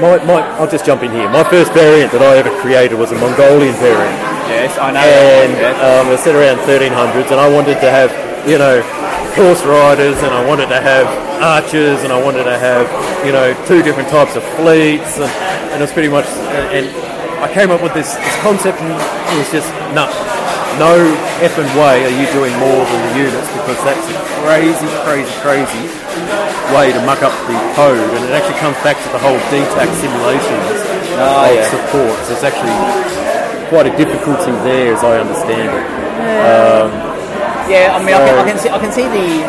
My, my, I'll just jump in here. My first variant that I ever created was a Mongolian variant. Yes, I know. and um, it was set around 1300s, and I wanted to have, you know, horse riders, and I wanted to have archers, and I wanted to have, you know, two different types of fleets, and, and it was pretty much, and I came up with this, this concept, and it was just, nuts. no, effing way are you doing more than the units, because that's a crazy, crazy, crazy way to muck up the code, and it actually comes back to the whole DTAC simulations Oh, of yeah. support. So it's actually quite a difficulty there, as I understand it. Um, yeah, I mean, I, can, I can see, I can see the.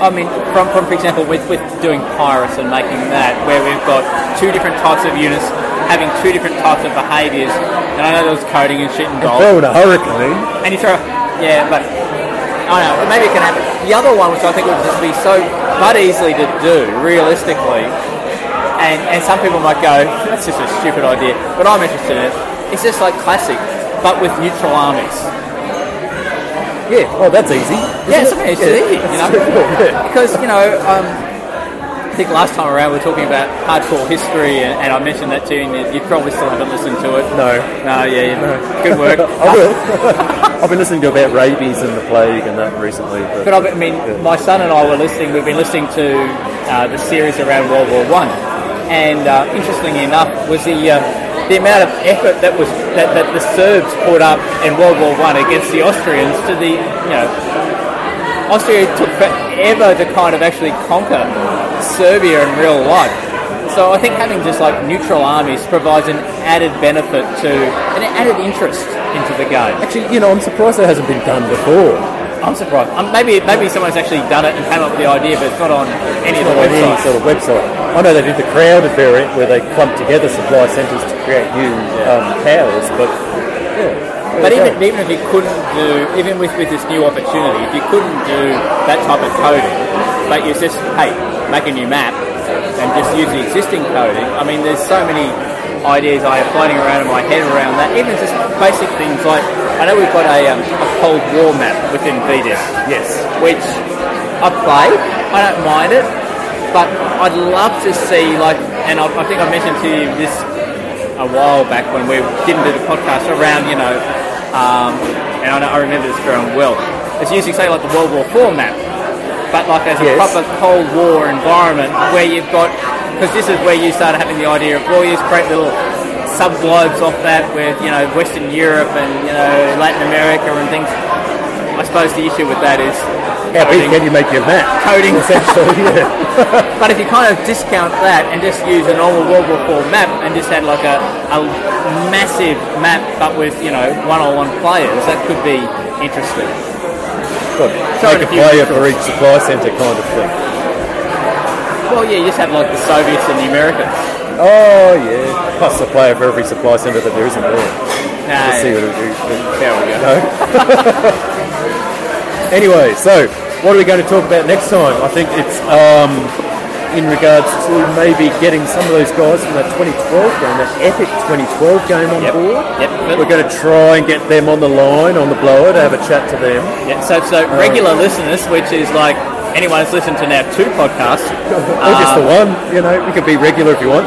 I mean, from, from for example, with, with doing pirates and making that, where we've got two different types of units having two different types of behaviours, and I know there was coding and shit involved. Throw in a hurricane. And you throw, yeah, but I don't know, maybe it can happen. The other one, which I think would just be so but easily to do, realistically, and, and some people might go, that's just a stupid idea, but I'm interested in it. It's just like classic, but with neutral armies. Yeah, oh, that's easy. Yeah, it's, it? it's easy, you know. Yeah. Because you know, um, I think last time around we were talking about hardcore history, and, and I mentioned that to you, and you, probably still haven't listened to it. No. No, yeah, yeah. good work. I will. I've been listening to about rabies and the plague and that recently. But, But I mean, my son and I were listening. We've been listening to uh, the series around World War One, and uh, interestingly enough, was the uh, the amount of effort that was that, that the Serbs put up in World War One against the Austrians. To the you know, Austria took forever to kind of actually conquer Serbia in real life. So I think having just like neutral armies provides an added benefit to an added interest into the game. actually, you know, I'm surprised that hasn't been done before. I'm surprised. Um, maybe maybe someone's actually done it and came up with the idea, but it's not on any of the websites. sort of website. I know they did the crowded variant where they clumped together supply centres to create new um, powers, but yeah. But even, go. even if you couldn't do, even with, with this new opportunity, if you couldn't do that type of coding, but you just, hey, make a new map and just use the existing coding, I mean, there's so many ideas I have floating around in my head around that. Even just basic things like I know we've got a, um, a Cold War map within VDip, Yes. which I play. I don't mind it, but I'd love to see like, and I, I think I mentioned to you this a while back when we didn't do the podcast around, you know, um, and I, know, I remember this very well. It's using say like the World War Four map, but like as a Yes. proper Cold War environment where you've got because this is where you started having the idea of well, you create little subglobes off that with you know Western Europe and you know Latin America and things. I suppose the issue with that is How big coding. can you make your map? Coding. Essentially, yeah. But if you kind of discount that and just use a normal World War Four map and just had like a, a massive map but with you know one-on-one players, that could be interesting. Good. Make a a player for each supply centre kind of thing. Well, yeah, you just have like the Soviets and the Americans. Oh, yeah. Plus a player for every supply centre that there isn't there. Let's see what it do. there we go. No. anyway, so what are we going to talk about next time? I think it's um, in regards to maybe getting some of those guys from that 2012 game, that epic 2012 game on Yep. board. Yep. We're going to try and get them on the line, on the blower, to have a chat to them. Yeah, so, so regular listeners, which is like anyone who's listened to now two podcasts, or just the one, you know, you can be regular if you want.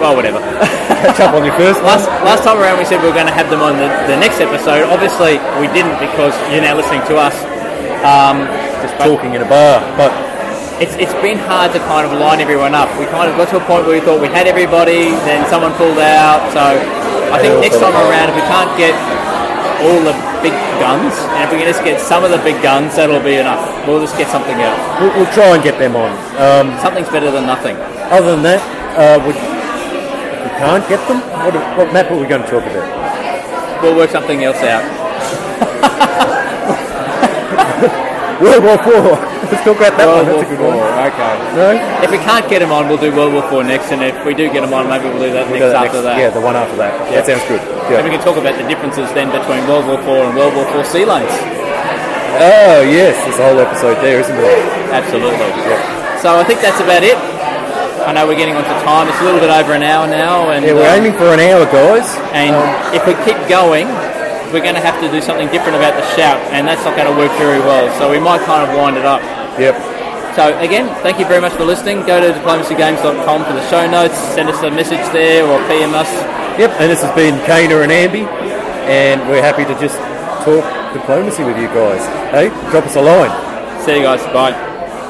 Well, whatever. Catch up on your first last, last time around, we said we were going to have them on the, the next episode. Obviously, we didn't because you're now listening to us. Um, Just talking in a bar, but it's, it's been hard to kind of line everyone up. We kind of got to a point where we thought we had everybody, then someone pulled out. So I think next time around, if we can't get all the big guns, and if we can just get some of the big guns, that'll be enough. We'll just get something else. we'll, we'll try and get them on. Um, Something's better than nothing. Other than that, uh, we can't get them, what, what map are we going to talk about? We'll work something else out. World War Four. Let's talk about that World one. War That's a good Four. one. Okay. No? If we can't get them on, we'll do World War Four next, and if we do get them on, maybe we'll do that We'll next do that after next- that. Yeah, the one after that. Yeah. That sounds good. And we can talk about the differences then between World War Four and World War Four sea lanes. Oh yes, there's a whole episode there, isn't there? Absolutely. So I think that's about it. I know we're getting onto time. It's a little bit over an hour now, and Yeah, we're um, aiming for an hour, guys. And if we keep going, we're going to have to do something different about the shout, and that's not going to work very well. So we might kind of wind it up. Yep. So again, thank you very much for listening. Go to diplomacygames.com for the show notes. Send us a message there or PM us. Yep. And this has been Kana and Andy, and we're happy to just talk diplomacy with you guys. Hey, drop us a line. See you guys. Bye.